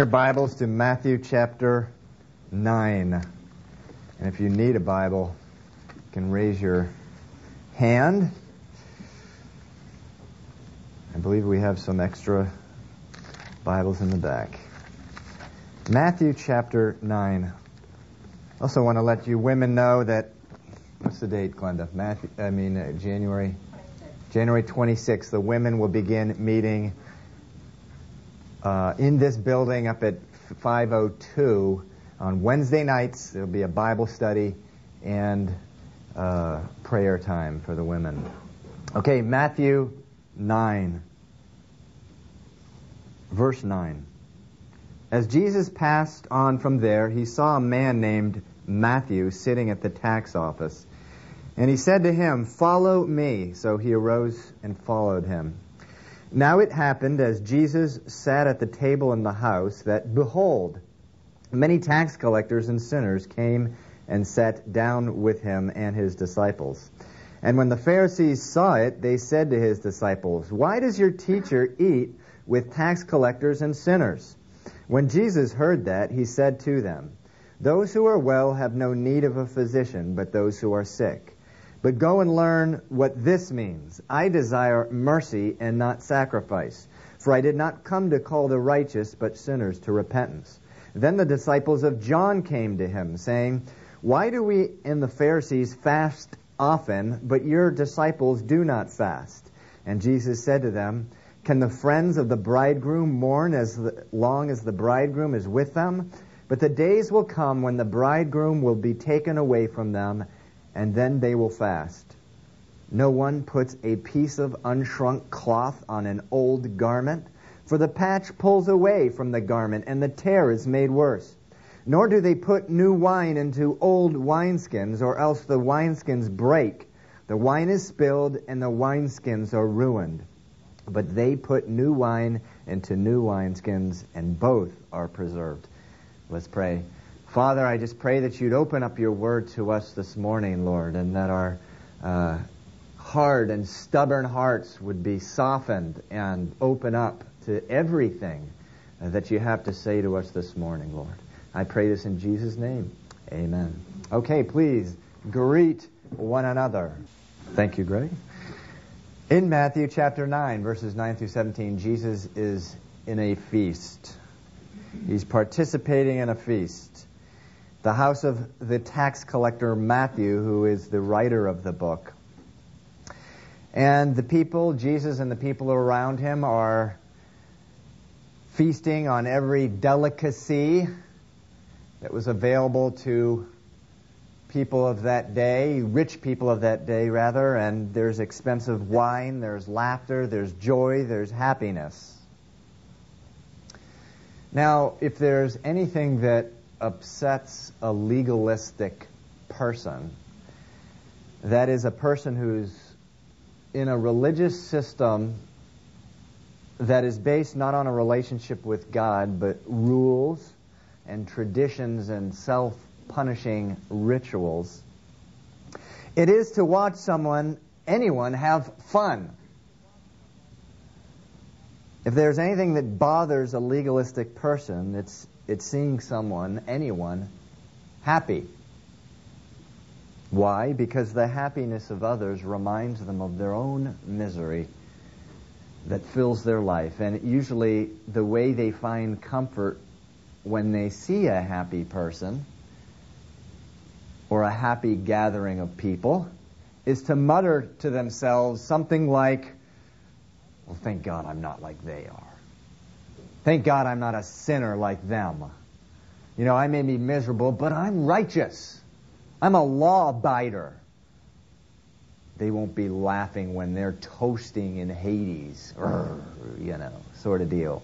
Your Bibles to Matthew chapter 9. And if you need a Bible, you can raise your hand. I believe we have some extra Bibles in the back. Matthew chapter 9. Also want to let you women know that what's the date, Glenda? Matthew I mean uh, January January 26th. The women will begin meeting uh, in this building up at 502 on Wednesday nights. There'll be a Bible study and uh, prayer time for the women. Okay, Matthew 9, verse 9. As Jesus passed on from there, he saw a man named Matthew sitting at the tax office. And he said to him, Follow me. So he arose and followed him. Now it happened as Jesus sat at the table in the house that, behold, many tax collectors and sinners came and sat down with him and his disciples. And when the Pharisees saw it, they said to his disciples, Why does your teacher eat with tax collectors and sinners? When Jesus heard that, he said to them, Those who are well have no need of a physician, but those who are sick. But go and learn what this means. I desire mercy and not sacrifice. For I did not come to call the righteous, but sinners to repentance. Then the disciples of John came to him, saying, Why do we and the Pharisees fast often, but your disciples do not fast? And Jesus said to them, Can the friends of the bridegroom mourn as long as the bridegroom is with them? But the days will come when the bridegroom will be taken away from them and then they will fast. No one puts a piece of unshrunk cloth on an old garment, for the patch pulls away from the garment, and the tear is made worse. Nor do they put new wine into old wineskins, or else the wineskins break. The wine is spilled, and the wineskins are ruined. But they put new wine into new wineskins, and both are preserved. Let's pray. Father, I just pray that you'd open up your word to us this morning, Lord, and that our uh, hard and stubborn hearts would be softened and open up to everything that you have to say to us this morning, Lord. I pray this in Jesus' name. Amen. Okay, please greet one another. Thank you, Greg. In Matthew chapter 9, verses 9 through 17, Jesus is in a feast. He's participating in a feast the house of the tax collector Matthew, who is the writer of the book. And the people, Jesus and the people around him, are feasting on every delicacy that was available to people of that day, rich people of that day, rather. And there's expensive wine, there's laughter, there's joy, there's happiness. Now, if there's anything that upsets a legalistic person, that is a person who's in a religious system that is based not on a relationship with God, but rules and traditions and self punishing rituals. It is to watch someone, anyone, have fun. If there's anything that bothers a legalistic person, it's it's seeing someone, anyone, happy. Why? Because the happiness of others reminds them of their own misery that fills their life. And usually, the way they find comfort when they see a happy person or a happy gathering of people is to mutter to themselves something like, Well, thank God I'm not like they are. Thank God I'm not a sinner like them. You know, I may be miserable, but I'm righteous. I'm a law abider. They won't be laughing when they're toasting in Hades, or, you know, sort of deal.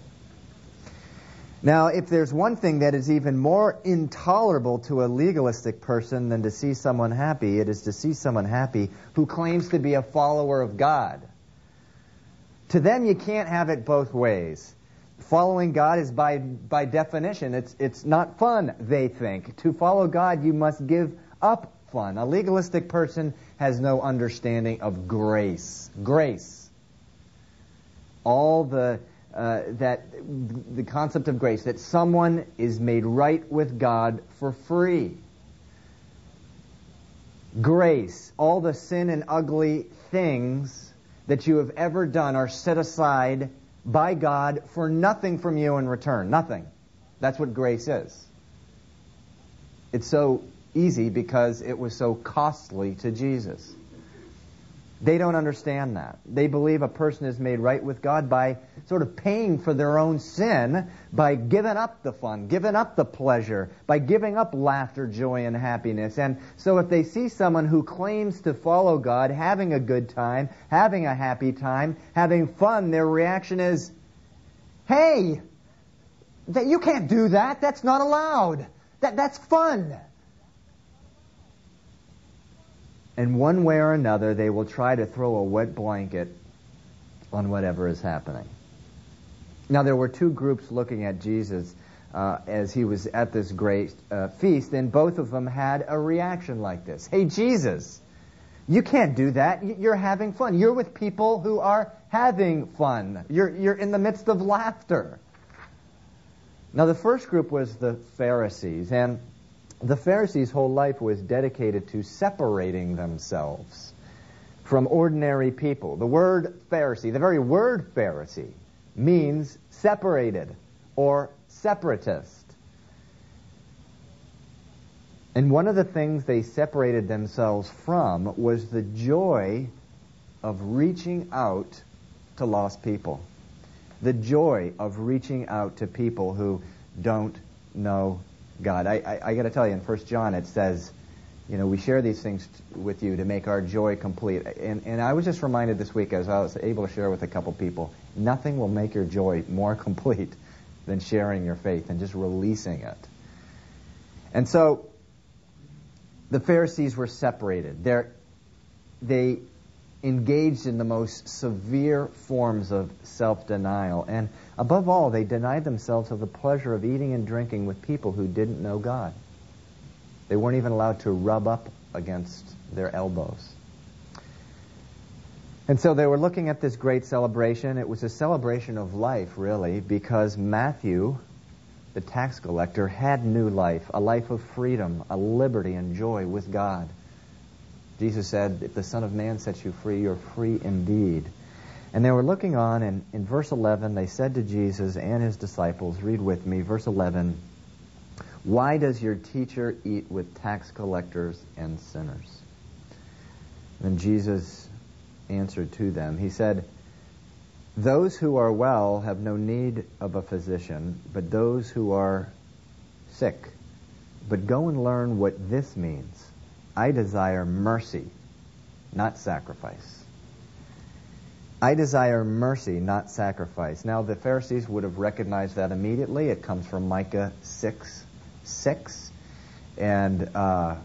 Now, if there's one thing that is even more intolerable to a legalistic person than to see someone happy, it is to see someone happy who claims to be a follower of God. To them, you can't have it both ways. Following God is by, by definition, it's, it's not fun, they think. To follow God, you must give up fun. A legalistic person has no understanding of grace. Grace. All the uh, that the concept of grace, that someone is made right with God for free. Grace, all the sin and ugly things that you have ever done are set aside by God for nothing from you in return. Nothing. That's what grace is. It's so easy because it was so costly to Jesus. They don't understand that. They believe a person is made right with God by sort of paying for their own sin by giving up the fun, giving up the pleasure, by giving up laughter, joy, and happiness. And so if they see someone who claims to follow God having a good time, having a happy time, having fun, their reaction is, hey, you can't do that. That's not allowed. That, that's fun. And one way or another, they will try to throw a wet blanket on whatever is happening. Now, there were two groups looking at Jesus uh, as he was at this great uh, feast, and both of them had a reaction like this Hey, Jesus, you can't do that. You're having fun. You're with people who are having fun. You're, you're in the midst of laughter. Now, the first group was the Pharisees, and the Pharisees' whole life was dedicated to separating themselves from ordinary people. The word Pharisee, the very word Pharisee, means separated or separatist. And one of the things they separated themselves from was the joy of reaching out to lost people. The joy of reaching out to people who don't know God. I, I, I got to tell you, in First John it says, you know, we share these things t- with you to make our joy complete. And, and I was just reminded this week, as I was able to share with a couple people, nothing will make your joy more complete than sharing your faith and just releasing it. And so, the Pharisees were separated. They're, they engaged in the most severe forms of self denial. And above all, they denied themselves of the pleasure of eating and drinking with people who didn't know God. They weren't even allowed to rub up against their elbows. And so they were looking at this great celebration. It was a celebration of life, really, because Matthew, the tax collector, had new life, a life of freedom, a liberty and joy with God. Jesus said, If the Son of Man sets you free, you're free indeed. And they were looking on, and in verse 11, they said to Jesus and his disciples, read with me, verse 11, Why does your teacher eat with tax collectors and sinners? Then Jesus answered to them, He said, Those who are well have no need of a physician, but those who are sick. But go and learn what this means. I desire mercy, not sacrifice. I desire mercy, not sacrifice. Now, the Pharisees would have recognized that immediately. It comes from Micah 6 6 and uh,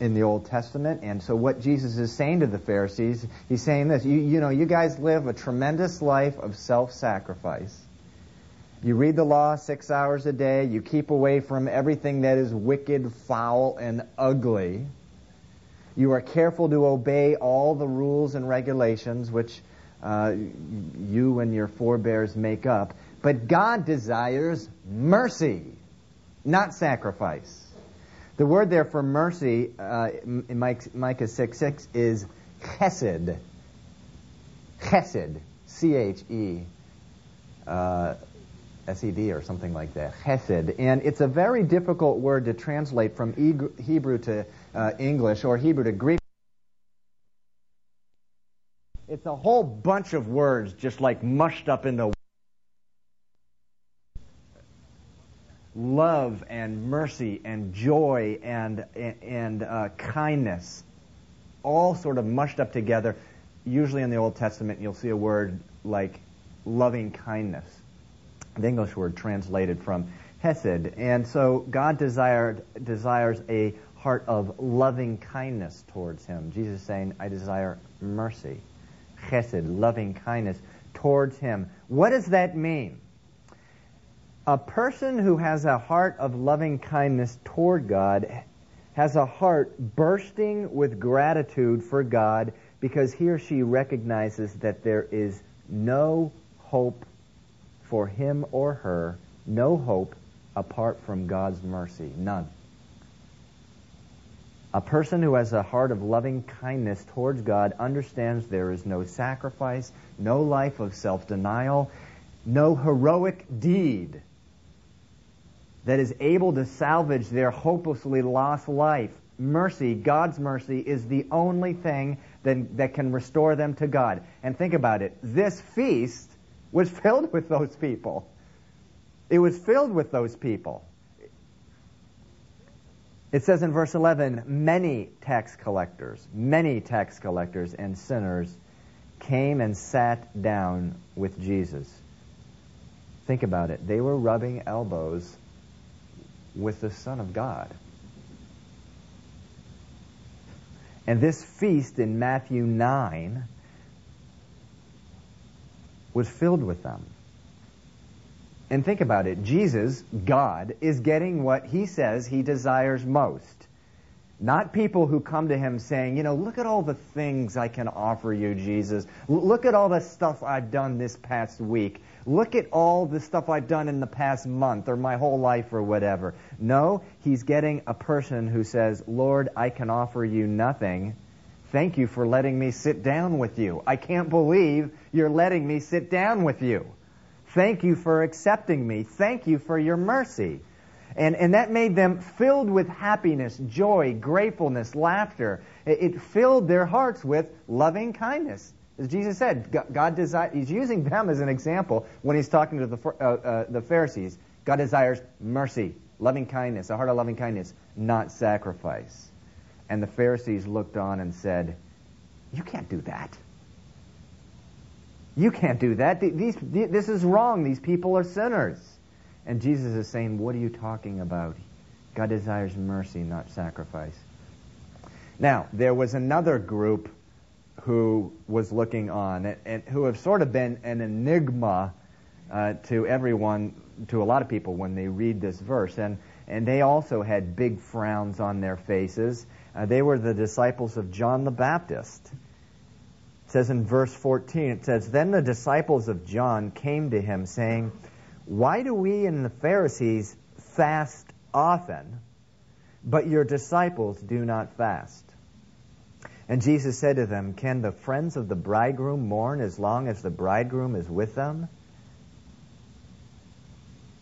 in the Old Testament. And so, what Jesus is saying to the Pharisees, he's saying this you, you know, you guys live a tremendous life of self sacrifice. You read the law six hours a day. You keep away from everything that is wicked, foul, and ugly. You are careful to obey all the rules and regulations which uh, you and your forebears make up. But God desires mercy, not sacrifice. The word there for mercy uh, in Micah 6 6 is chesed. Chesed. C H E. Uh, S-E-D or something like that, chesed. And it's a very difficult word to translate from Hebrew to uh, English or Hebrew to Greek. It's a whole bunch of words just like mushed up into love and mercy and joy and and uh, kindness, all sort of mushed up together. Usually in the Old Testament, you'll see a word like loving kindness, the English word translated from hesed. And so God desired desires a heart of loving kindness towards him. Jesus saying, I desire mercy, chesed, loving kindness towards him. What does that mean? A person who has a heart of loving kindness toward God has a heart bursting with gratitude for God because he or she recognizes that there is no hope for him or her no hope apart from God's mercy. None. A person who has a heart of loving kindness towards God understands there is no sacrifice, no life of self denial, no heroic deed that is able to salvage their hopelessly lost life. Mercy, God's mercy, is the only thing that, that can restore them to God. And think about it this feast was filled with those people. It was filled with those people. It says in verse 11, many tax collectors, many tax collectors and sinners came and sat down with Jesus. Think about it. They were rubbing elbows with the Son of God. And this feast in Matthew 9 was filled with them. And think about it. Jesus, God, is getting what he says he desires most. Not people who come to him saying, you know, look at all the things I can offer you, Jesus. look at all the stuff I've done this past week. Look at all the stuff I've done in the past month or my whole life or whatever. No, he's getting a person who says, Lord, I can offer you nothing. Thank you for letting me sit down with you. I can't believe you're letting me sit down with you. Thank you for accepting me. Thank you for your mercy. And, and that made them filled with happiness, joy, gratefulness, laughter. It, it filled their hearts with loving kindness. As Jesus said, God, desires, he's using them as an example when he's talking to the, uh, uh, the Pharisees. God desires mercy, loving kindness, a heart of loving kindness, not sacrifice. And the Pharisees looked on and said, You can't do that. You can't do that. These, this is wrong. These people are sinners. And Jesus is saying, What are you talking about? God desires mercy, not sacrifice. Now, there was another group who was looking on and, and who have sort of been an enigma uh, to everyone, to a lot of people when they read this verse. And, and they also had big frowns on their faces. Uh, they were the disciples of John the Baptist. It says in verse 14, it says, Then the disciples of John came to him, saying, Why do we and the Pharisees fast often, but your disciples do not fast? And Jesus said to them, Can the friends of the bridegroom mourn as long as the bridegroom is with them?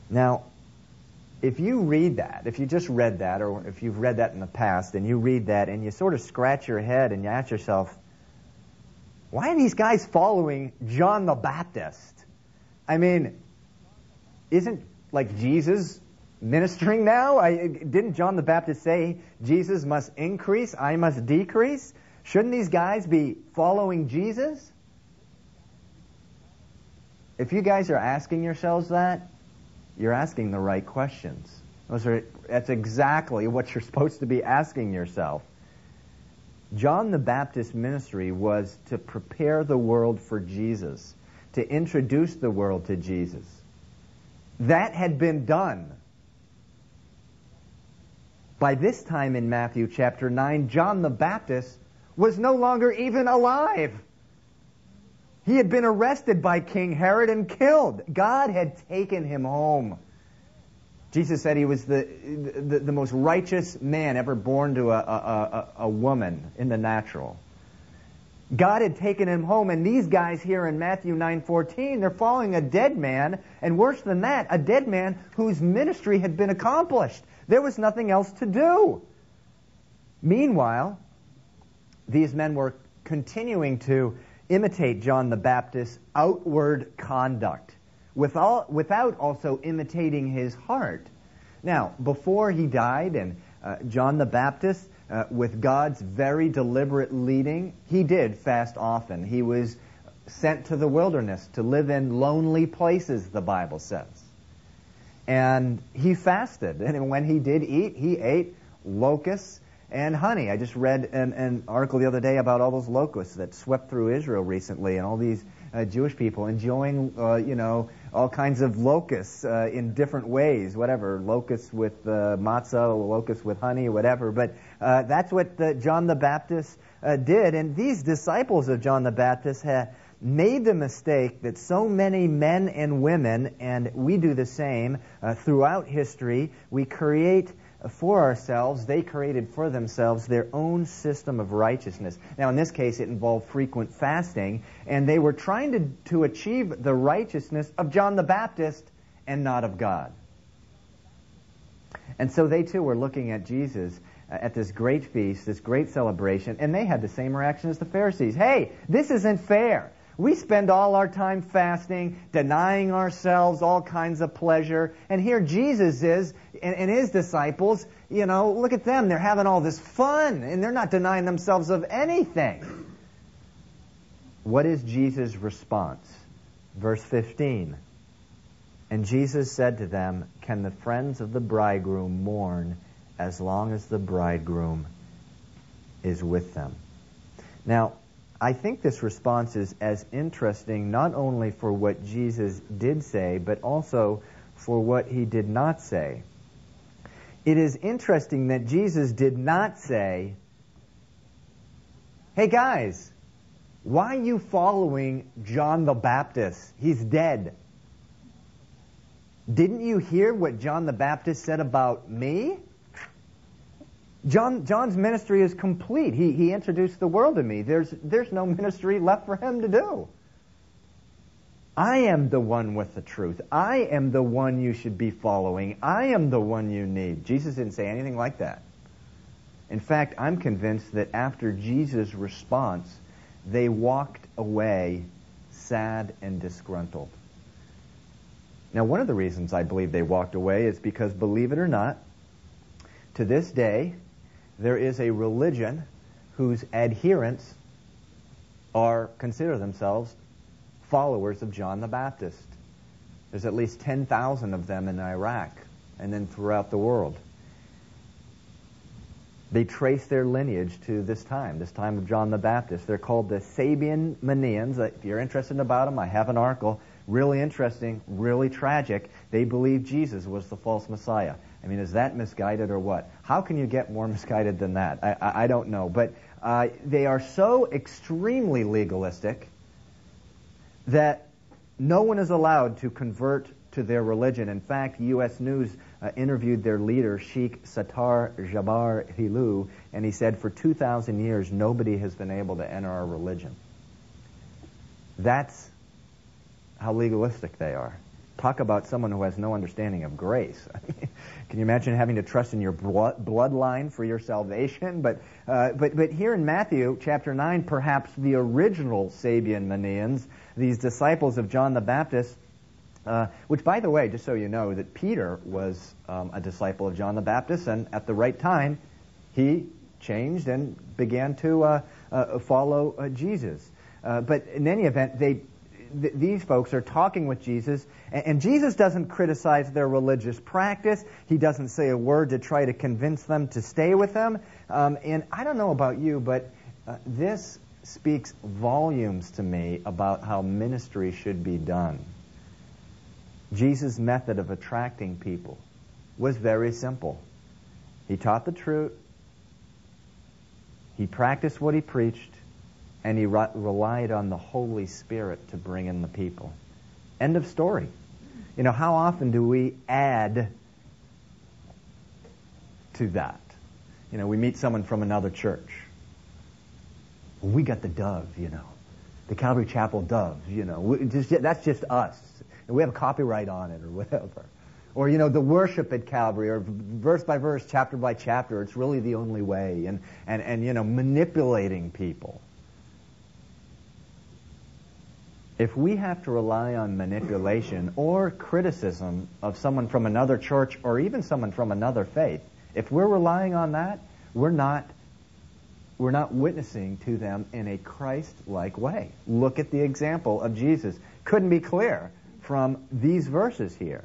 Now, if you read that, if you just read that, or if you've read that in the past, and you read that and you sort of scratch your head and you ask yourself, why are these guys following John the Baptist? I mean, isn't like Jesus ministering now? I, didn't John the Baptist say Jesus must increase, I must decrease? Shouldn't these guys be following Jesus? If you guys are asking yourselves that, you're asking the right questions. Those are, that's exactly what you're supposed to be asking yourself. John the Baptist's ministry was to prepare the world for Jesus, to introduce the world to Jesus. That had been done. By this time in Matthew chapter 9, John the Baptist was no longer even alive. He had been arrested by King Herod and killed. God had taken him home. Jesus said he was the, the, the most righteous man ever born to a, a, a, a woman in the natural. God had taken him home, and these guys here in Matthew 9:14, they're following a dead man, and worse than that, a dead man whose ministry had been accomplished. There was nothing else to do. Meanwhile, these men were continuing to imitate John the Baptist's outward conduct without, without also imitating his heart. Now, before he died, and uh, John the Baptist, uh, with God's very deliberate leading, he did fast often. He was sent to the wilderness to live in lonely places, the Bible says. And he fasted. And when he did eat, he ate locusts and honey. I just read an, an article the other day about all those locusts that swept through Israel recently and all these uh, Jewish people enjoying, uh, you know, all kinds of locusts uh, in different ways, whatever, locusts with uh, matzah, locusts with honey, whatever. But uh, that's what John the Baptist uh, did. And these disciples of John the Baptist had, made the mistake that so many men and women, and we do the same uh, throughout history, we create for ourselves, they created for themselves their own system of righteousness. Now, in this case, it involved frequent fasting, and they were trying to, to achieve the righteousness of John the Baptist and not of God. And so they too were looking at Jesus uh, at this great feast, this great celebration, and they had the same reaction as the Pharisees. Hey, this isn't fair. We spend all our time fasting, denying ourselves all kinds of pleasure, and here Jesus is and, and, his disciples, you know, look at them. They're having all this fun, and they're not denying themselves of anything. What is Jesus' response? Verse 15. And Jesus said to them, Can the friends of the bridegroom mourn as long as the bridegroom is with them? Now, I think this response is as interesting not only for what Jesus did say, but also for what he did not say. It is interesting that Jesus did not say, Hey guys, why are you following John the Baptist? He's dead. Didn't you hear what John the Baptist said about me? John, John's ministry is complete. He, he introduced the world to me. There's, there's no ministry left for him to do. I am the one with the truth. I am the one you should be following. I am the one you need. Jesus didn't say anything like that. In fact, I'm convinced that after Jesus' response, they walked away sad and disgruntled. Now, one of the reasons I believe they walked away is because, believe it or not, to this day, there is a religion whose adherents are consider themselves followers of John the Baptist. There's at least 10,000 of them in Iraq and then throughout the world. They trace their lineage to this time, this time of John the Baptist. They're called the Sabian Mandaeans. If you're interested about them, I have an article. Really interesting, really tragic. They believe Jesus was the false Messiah. I mean, is that misguided or what? How can you get more misguided than that? I, I, I don't know. But uh, they are so extremely legalistic that no one is allowed to convert to their religion. In fact, U.S. News uh, interviewed their leader, Sheikh Sattar Jabbar Hilu, and he said, for 2,000 years, nobody has been able to enter our religion. That's how legalistic they are. Talk about someone who has no understanding of grace. Can you imagine having to trust in your blood, bloodline for your salvation? But, uh, but, but here in Matthew chapter 9, perhaps the original Sabian Mandaeans, these disciples of John the Baptist, uh, which, by the way, just so you know, that Peter was um, a disciple of John the Baptist, and at the right time, he changed and began to uh, uh follow uh, Jesus. Uh, but in any event, they th- these folks are talking with Jesus, and, and, Jesus doesn't criticize their religious practice. He doesn't say a word to try to convince them to stay with him. Um, and I don't know about you, but uh, this speaks volumes to me about how ministry should be done. Jesus' method of attracting people was very simple. He taught the truth, he practiced what he preached, and he re- relied on the Holy Spirit to bring in the people. End of story. You know, how often do we add to that? You know, we meet someone from another church. We got the dove, you know, the Calvary Chapel doves, you know. We, just, that's just us. And we have a copyright on it or whatever. Or, you know, the worship at Calvary, or verse by verse, chapter by chapter, it's really the only way. And, and, and you know, manipulating people. If we have to rely on manipulation or criticism of someone from another church or even someone from another faith, if we're relying on that, we're not we're not witnessing to them in a Christ-like way. Look at the example of Jesus. Couldn't be clear from these verses here.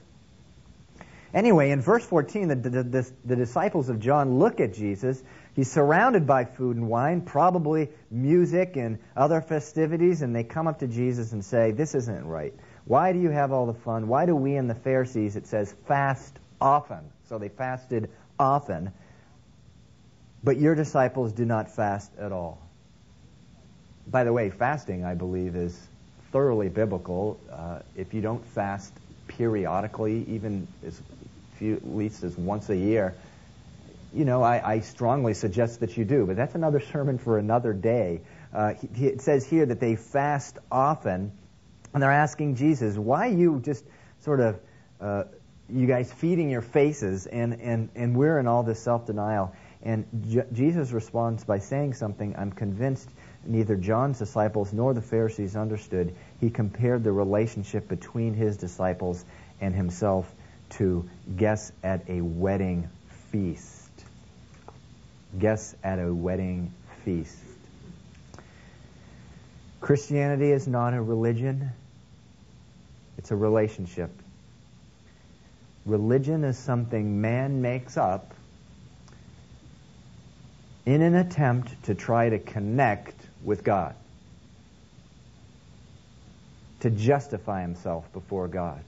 Anyway, in verse 14, the, the, the, the disciples of John look at Jesus He's surrounded by food and wine, probably music and other festivities, and they come up to Jesus and say, This isn't right. Why do you have all the fun? Why do we and the Pharisees, it says, fast often? So they fasted often, but your disciples do not fast at all. By the way, fasting, I believe, is thoroughly biblical. Uh, if you don't fast periodically, even as few, at least as once a year, you know, I, I, strongly suggest that you do. But that's another sermon for another day. Uh, he, it says here that they fast often, and they're asking Jesus, why you just sort of, uh, you guys feeding your faces, and, and, and we're in all this self-denial. And J- Jesus responds by saying something I'm convinced neither John's disciples nor the Pharisees understood. He compared the relationship between his disciples and himself to guests at a wedding feast. Guests at a wedding feast. Christianity is not a religion, it's a relationship. Religion is something man makes up in an attempt to try to connect with God, to justify himself before God.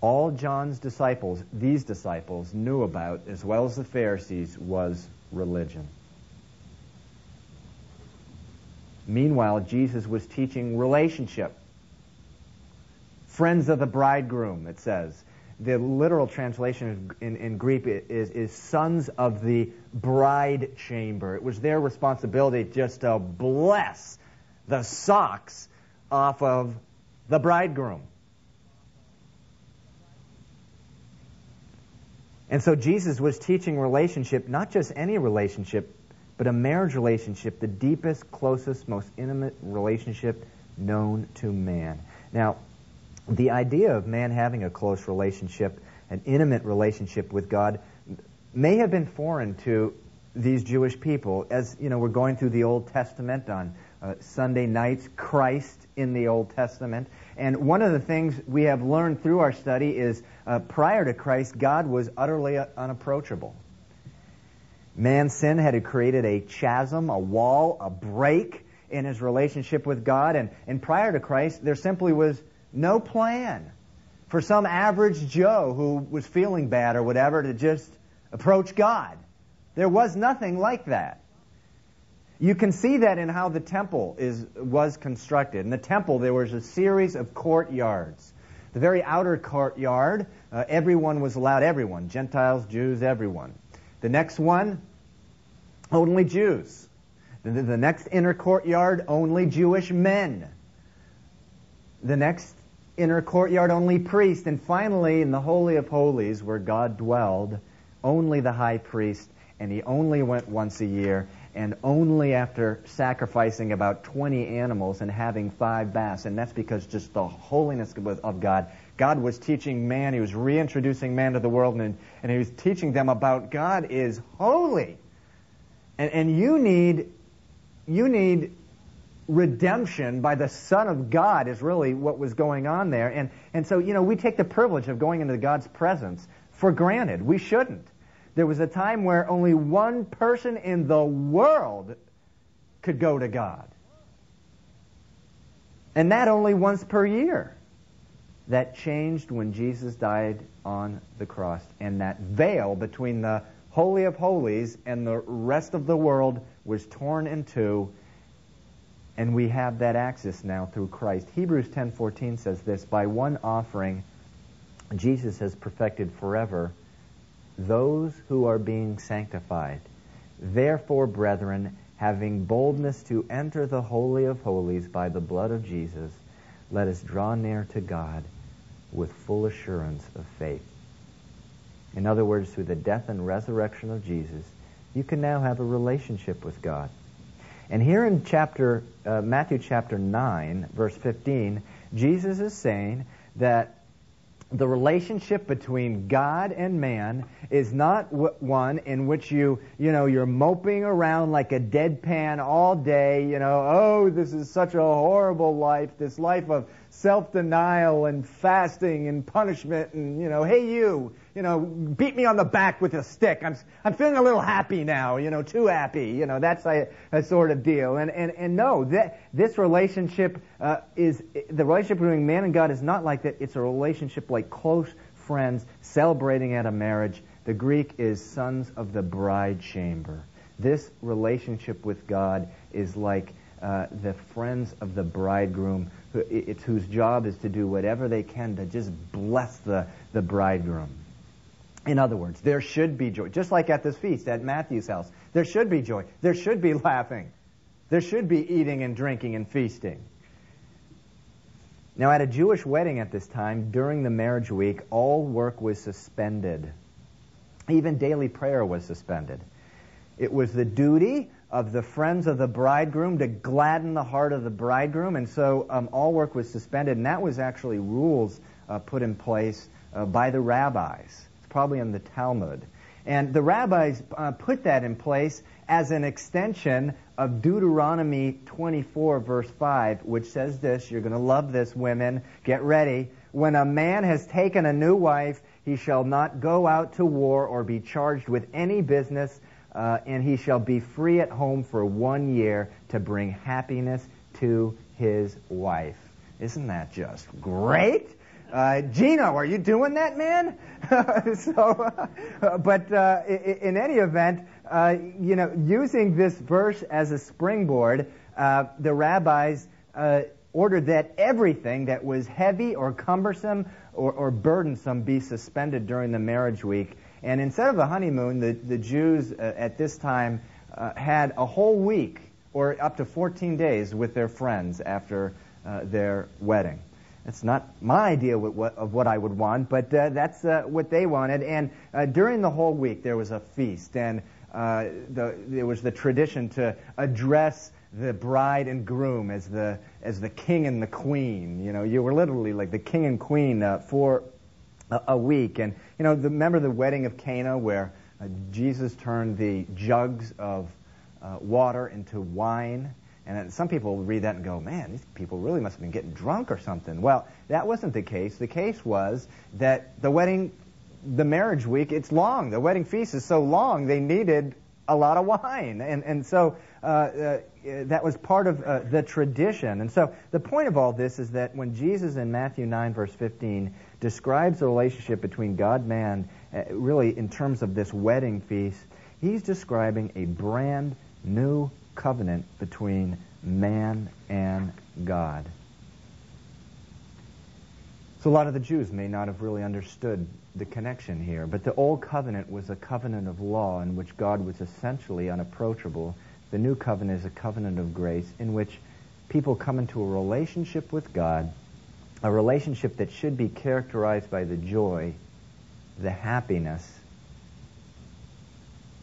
All John's disciples, these disciples, knew about, as well as the Pharisees, was religion. Meanwhile, Jesus was teaching relationship. Friends of the bridegroom, it says the literal translation in, in Greek is, is sons of the bride chamber. It was their responsibility just to bless the socks off of the bridegroom. And so Jesus was teaching relationship, not just any relationship, but a marriage relationship, the deepest, closest, most intimate relationship known to man. Now, the idea of man having a close relationship, an intimate relationship with God, may have been foreign to these Jewish people. As you know, we're going through the Old Testament on uh, Sunday nights, Christ in the Old Testament. And one of the things we have learned through our study is uh, prior to Christ, God was utterly unapproachable. Man's sin had created a chasm, a wall, a break in his relationship with God. And, and prior to Christ, there simply was no plan for some average Joe who was feeling bad or whatever to just approach God. There was nothing like that. You can see that in how the temple is, was constructed. In the temple, there was a series of courtyards. The very outer courtyard, uh, everyone was allowed, everyone, Gentiles, Jews, everyone. The next one, only Jews. The, the next inner courtyard, only Jewish men. The next inner courtyard only priests. and finally in the Holy of Holies where God dwelled, only the high priest, and he only went once a year, and only after sacrificing about 20 animals and having five baths. And that's because just the holiness of God. God was teaching man, he was reintroducing man to the world, and, and he was teaching them about God is holy. And, and you need, you need redemption by the Son of God is really what was going on there. And, and so, you know, we take the privilege of going into God's presence for granted. We shouldn't. There was a time where only one person in the world could go to God. And that only once per year. That changed when Jesus died on the cross. And that veil between the Holy of Holies and the rest of the world was torn in two and we have that access now through Christ. Hebrews 10:14 says this, by one offering Jesus has perfected forever those who are being sanctified. Therefore, brethren, having boldness to enter the holy of holies by the blood of Jesus, let us draw near to God with full assurance of faith. In other words, through the death and resurrection of Jesus, you can now have a relationship with God. And here in chapter uh, Matthew chapter 9, verse 15, Jesus is saying that the relationship between God and man is not one in which you, you know, you're moping around like a deadpan all day, you know, oh, this is such a horrible life, this life of self-denial and fasting and punishment and, you know, hey you, you know, beat me on the back with a stick. I'm, I'm feeling a little happy now, you know, too happy. You know, that's a, a sort of deal. And, and, and no, that, this relationship uh, is, the relationship between man and God is not like that. It's a relationship like close friends celebrating at a marriage. The Greek is sons of the bride chamber. This relationship with God is like uh, the friends of the bridegroom. It's whose job is to do whatever they can to just bless the, the bridegroom. In other words, there should be joy. Just like at this feast at Matthew's house, there should be joy. There should be laughing. There should be eating and drinking and feasting. Now, at a Jewish wedding at this time, during the marriage week, all work was suspended. Even daily prayer was suspended. It was the duty of the friends of the bridegroom to gladden the heart of the bridegroom, and so um, all work was suspended, and that was actually rules uh, put in place uh, by the rabbis. Probably in the Talmud. And the rabbis uh, put that in place as an extension of Deuteronomy 24, verse 5, which says this You're going to love this, women. Get ready. When a man has taken a new wife, he shall not go out to war or be charged with any business, uh, and he shall be free at home for one year to bring happiness to his wife. Isn't that just great? Uh, Gino, are you doing that, man? so, uh, but uh, in, any event, uh, you know, using this verse as a springboard, uh, the rabbis uh, ordered that everything that was heavy or cumbersome or, or, burdensome be suspended during the marriage week. And instead of a honeymoon, the, the Jews at this time had a whole week or up to 14 days with their friends after their wedding. That's not my idea of what I would want, but uh, that's uh, what they wanted. And uh, during the whole week, there was a feast, and uh, the, there was the tradition to address the bride and groom as the as the king and the queen. You know, you were literally like the king and queen uh, for a, a, week. And you know, the, remember the wedding of Cana, where uh, Jesus turned the jugs of water into wine. And some people read that and go, man, these people really must have been getting drunk or something. Well, that wasn't the case. The case was that the wedding, the marriage week, it's long. The wedding feast is so long, they needed a lot of wine. And, and so uh, uh, that was part of uh, the tradition. And so the point of all this is that when Jesus in Matthew 9, verse 15, describes the relationship between God man, uh, really in terms of this wedding feast, he's describing a brand new covenant between man and God. So a lot of the Jews may not have really understood the connection here, but the old covenant was a covenant of law in which God was essentially unapproachable. The new covenant is a covenant of grace in which people come into a relationship with God, a relationship that should be characterized by the joy, the happiness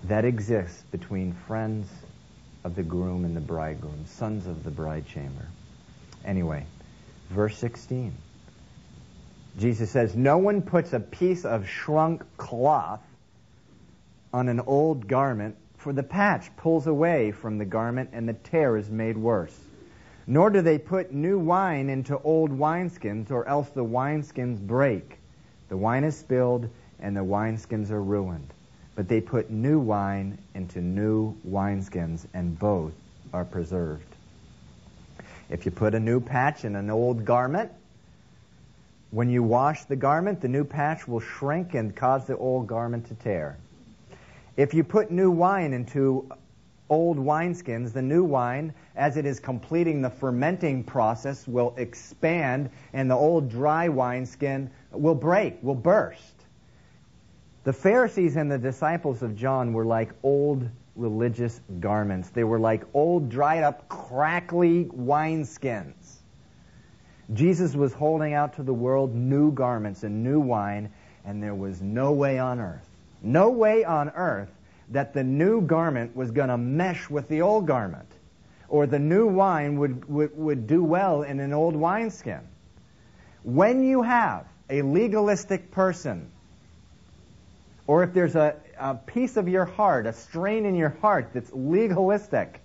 that exists between friends of the groom and the bridegroom, sons of the bride chamber. Anyway, verse 16. Jesus says, No one puts a piece of shrunk cloth on an old garment, for the patch pulls away from the garment and the tear is made worse. Nor do they put new wine into old wineskins, or else the wineskins break. The wine is spilled, and the wineskins are ruined. But they put new wine into new wineskins, and both are preserved. If you put a new patch in an old garment, when you wash the garment, the new patch will shrink and cause the old garment to tear. If you put new wine into old wineskins, the new wine, as it is completing the fermenting process, will expand and the old dry wineskin will break, will burst. The Pharisees and the disciples of John were like old religious garments. They were like old, dried up, crackly wineskins. Jesus was holding out to the world new garments and new wine, and there was no way on earth, no way on earth that the new garment was going to mesh with the old garment, or the new wine would, would, would do well in an old wineskin. When you have a legalistic person or if there's a, a piece of your heart, a strain in your heart that's legalistic,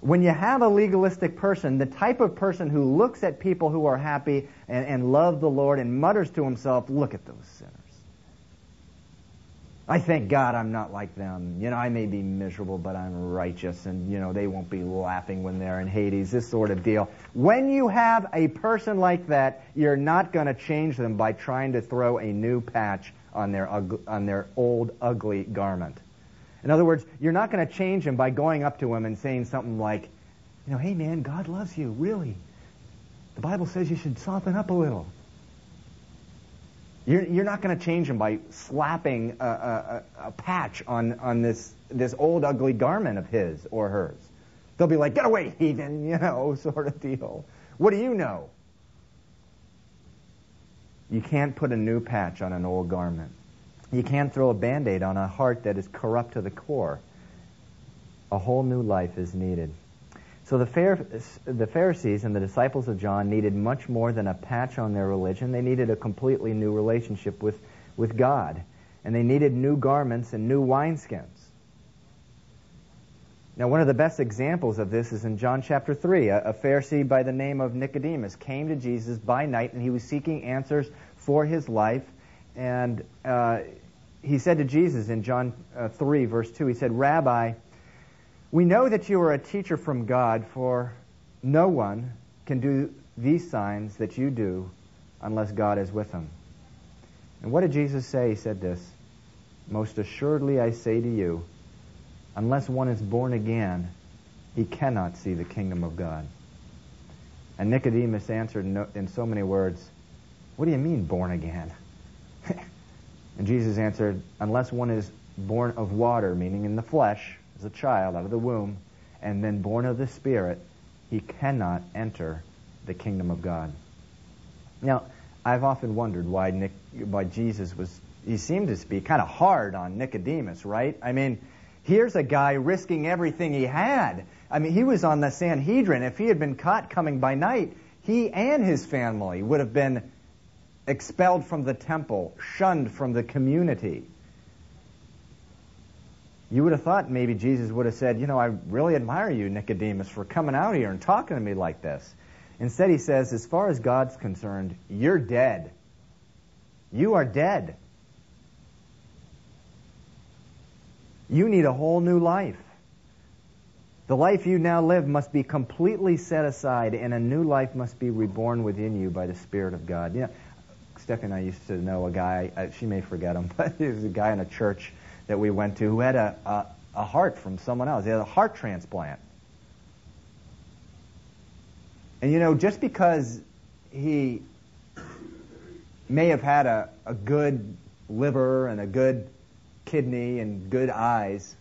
when you have a legalistic person, the type of person who looks at people who are happy and, and love the Lord and mutters to himself, look at those sinners. I thank God I'm not like them. You know, I may be miserable, but I'm righteous, and, you know, they won't be laughing when they're in Hades, this sort of deal. When you have a person like that, you're not going to change them by trying to throw a new patch on their, on their old, ugly garment. In other words, you're not going to change him by going up to him and saying something like, you know, hey man, God loves you, really. The Bible says you should soften up a little. You're, you're not going to change him by slapping a, a, a, patch on, on this, this old ugly garment of his or hers. They'll be like, get away, heathen, you know, sort of deal. What do you know? You can't put a new patch on an old garment. You can't throw a band aid on a heart that is corrupt to the core. A whole new life is needed. So the, Pharisees and the disciples of John needed much more than a patch on their religion. They needed a completely new relationship with, with God. And they needed new garments and new wineskins. Now, one of the best examples of this is in John chapter 3. A, a, Pharisee by the name of Nicodemus came to Jesus by night and he was seeking answers for his life. And uh, he said to Jesus in John uh, 3, verse 2, he said, Rabbi, we know that you are a teacher from God, for no one can do these signs that you do unless God is with him. And what did Jesus say? He said this Most assuredly I say to you, unless one is born again, he cannot see the kingdom of God. And Nicodemus answered in so many words, What do you mean, born again? and Jesus answered, Unless one is born of water, meaning in the flesh, as a child out of the womb, and then born of the Spirit, he cannot enter the kingdom of God. Now, I've often wondered why Nick, why Jesus was he seemed to be kind of hard on Nicodemus, right? I mean, here's a guy risking everything he had. I mean, he was on the Sanhedrin. If he had been caught coming by night, he and his family would have been expelled from the temple, shunned from the community. You would have thought maybe Jesus would have said, You know, I really admire you, Nicodemus, for coming out here and talking to me like this. Instead, he says, As far as God's concerned, you're dead. You are dead. You need a whole new life. The life you now live must be completely set aside, and a new life must be reborn within you by the Spirit of God. You know, Stephanie and I used to know a guy, uh, she may forget him, but he was a guy in a church that we went to who had a, a, a heart from someone else. He had a heart transplant. And you know, just because he may have had a, a good liver and a good kidney and good eyes,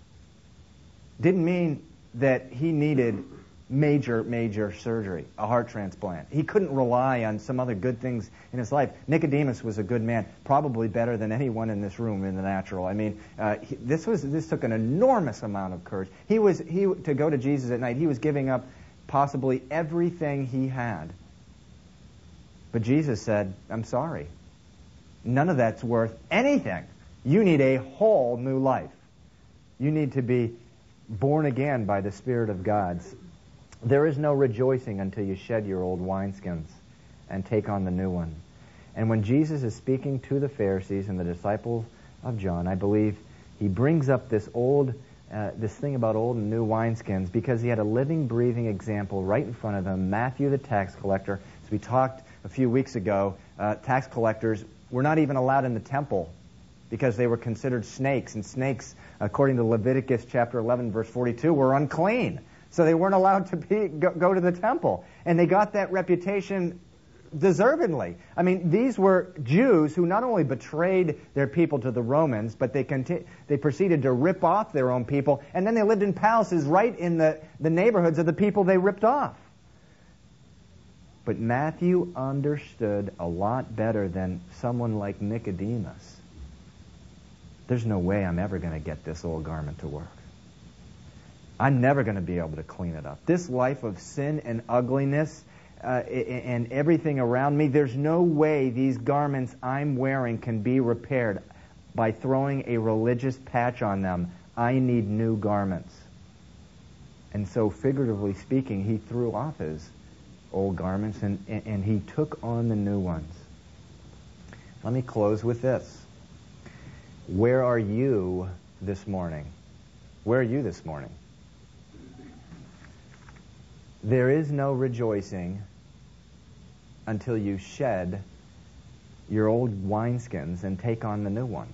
didn't mean that he needed major, major surgery, a heart transplant. He couldn't rely on some other good things in his life. Nicodemus was a good man, probably better than anyone in this room in the natural. I mean, uh, he, this was this took an enormous amount of courage. He was he to go to Jesus at night. He was giving up possibly everything he had. But Jesus said, "I'm sorry. None of that's worth anything. You need a whole new life. You need to be born again by the Spirit of God." There is no rejoicing until you shed your old wineskins and take on the new one. And when Jesus is speaking to the Pharisees and the disciples of John, I believe he brings up this old, uh, this thing about old and new wineskins because he had a living, breathing example right in front of them. Matthew, the tax collector. As we talked a few weeks ago, uh, tax collectors were not even allowed in the temple because they were considered snakes, and snakes, according to Leviticus chapter 11, verse 42, were unclean. So they weren't allowed to be, go, go to the temple. And they got that reputation deservedly. I mean, these were Jews who not only betrayed their people to the Romans, but they conti- they proceeded to rip off their own people, and then they lived in palaces right in the, the neighborhoods of the people they ripped off. But Matthew understood a lot better than someone like Nicodemus. There's no way I'm ever going to get this old garment to work. I'm never going to be able to clean it up. This life of sin and ugliness uh, and everything around me, there's no way these garments I'm wearing can be repaired by throwing a religious patch on them. I need new garments. And so, figuratively speaking, he threw off his old garments and, and he took on the new ones. Let me close with this. Where are you this morning? Where are you this morning? There is no rejoicing until you shed your old wineskins and take on the new one.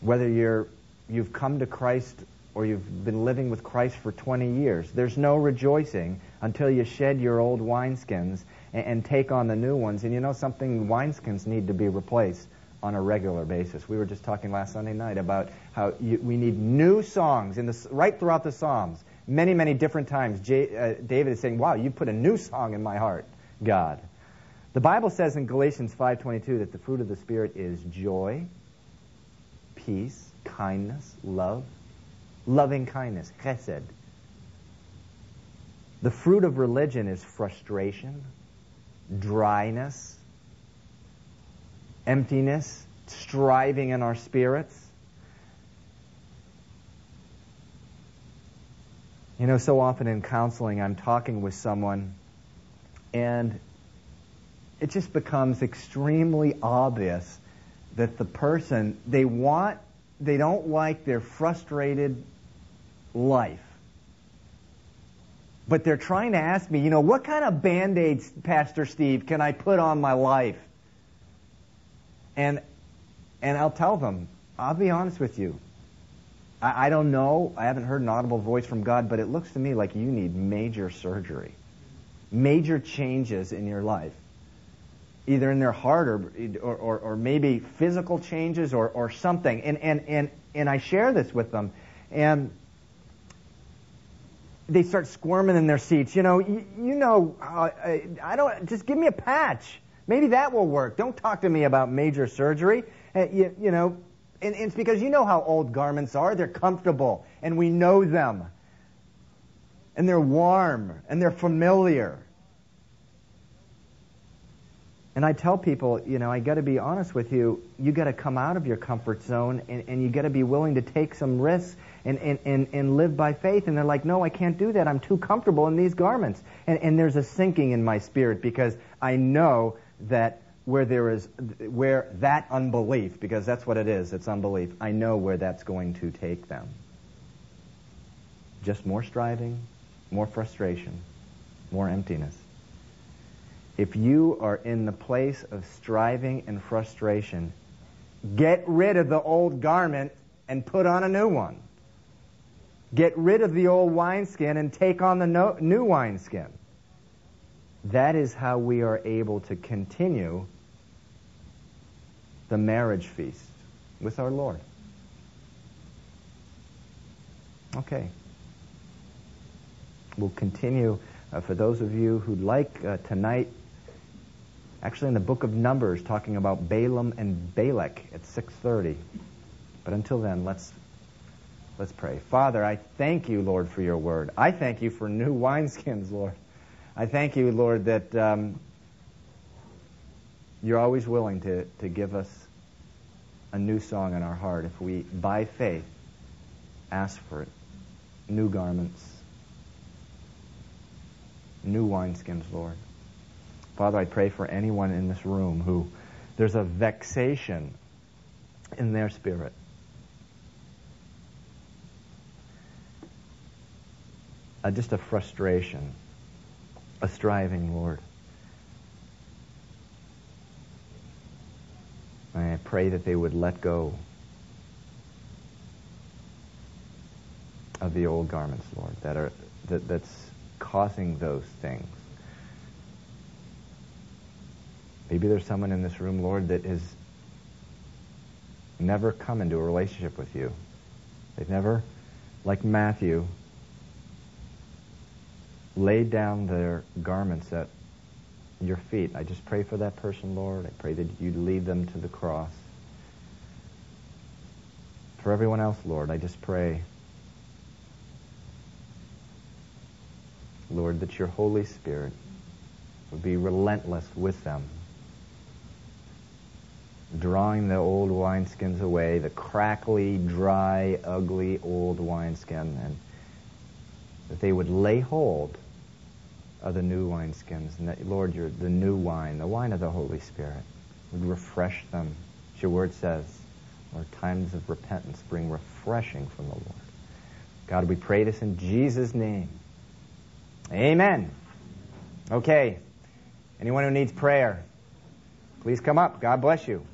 Whether you're you've come to Christ or you've been living with Christ for 20 years. There's no rejoicing until you shed your old wineskins and, and take on the new ones. And you know something? Wineskins need to be replaced on a regular basis. We were just talking last Sunday night about how you, we need new songs in the, right throughout the Psalms. Many, many different times, J, uh, David is saying, "Wow, you put a new song in my heart, God." The Bible says in Galatians 5:22 that the fruit of the Spirit is joy, peace, kindness, love, loving kindness, chesed. The fruit of religion is frustration, dryness, emptiness, striving in our spirits. You know, so often in counseling, I'm talking with someone, and it just becomes extremely obvious that the person, they want, they don't like their frustrated life. But they're trying to ask me, you know, what kind of band aids, Pastor Steve, can I put on my life? And, and I'll tell them, I'll be honest with you. I, I don't know. I haven't heard an audible voice from God, but it looks to me like you need major surgery, major changes in your life either in their heart or, or, or, maybe physical changes or, or something. And, and, and, and I share this with them. And they start squirming in their seats. You know, you, you know, uh, I, I don't, just give me a patch. Maybe that will work. Don't talk to me about major surgery. Uh, you, you know, and, and it's because you know how old garments are. They're comfortable, and we know them. And they're warm, and they're familiar. And I tell people, you know, I got to be honest with you. You got to come out of your comfort zone, and, and you got to be willing to take some risks and, and, and, and live by faith. And they're like, no, I can't do that. I'm too comfortable in these garments. And, and there's a sinking in my spirit because I know that where there is, where that unbelief, because that's what it is, it's unbelief, I know where that's going to take them. Just more striving, more frustration, more emptiness. If you are in the place of striving and frustration, get rid of the old garment and put on a new one. Get rid of the old wineskin and take on the no, new wineskin. That is how we are able to continue the marriage feast with our Lord. Okay. We'll continue. Uh, for those of you who'd like uh, tonight, actually in the book of Numbers, talking about Balaam and Balak at 6:30. But until then, let's let's pray. Father, I thank you, Lord, for your word. I thank you for new wineskins, Lord. I thank you, Lord, that um, you're always willing to, to give us a new song in our heart if we, by faith, ask for it. New garments, new wineskins, Lord. Father, I pray for anyone in this room who there's a vexation in their spirit. Uh, just a frustration, a striving, Lord. I pray that they would let go of the old garments, Lord, that are that, that's causing those things. Maybe there's someone in this room, Lord, that has never come into a relationship with you. They've never, like Matthew, laid down their garments at your feet. I just pray for that person, Lord. I pray that you'd lead them to the cross. For everyone else, Lord, I just pray, Lord, that your Holy Spirit would be relentless with them drawing the old wineskins away, the crackly, dry, ugly old wineskin, and that they would lay hold of the new wineskins. And that, Lord, you're the new wine, the wine of the Holy Spirit, would refresh them. As your word says, Lord, times of repentance bring refreshing from the Lord. God, we pray this in Jesus' name. Amen. Okay. Anyone who needs prayer, please come up. God bless you.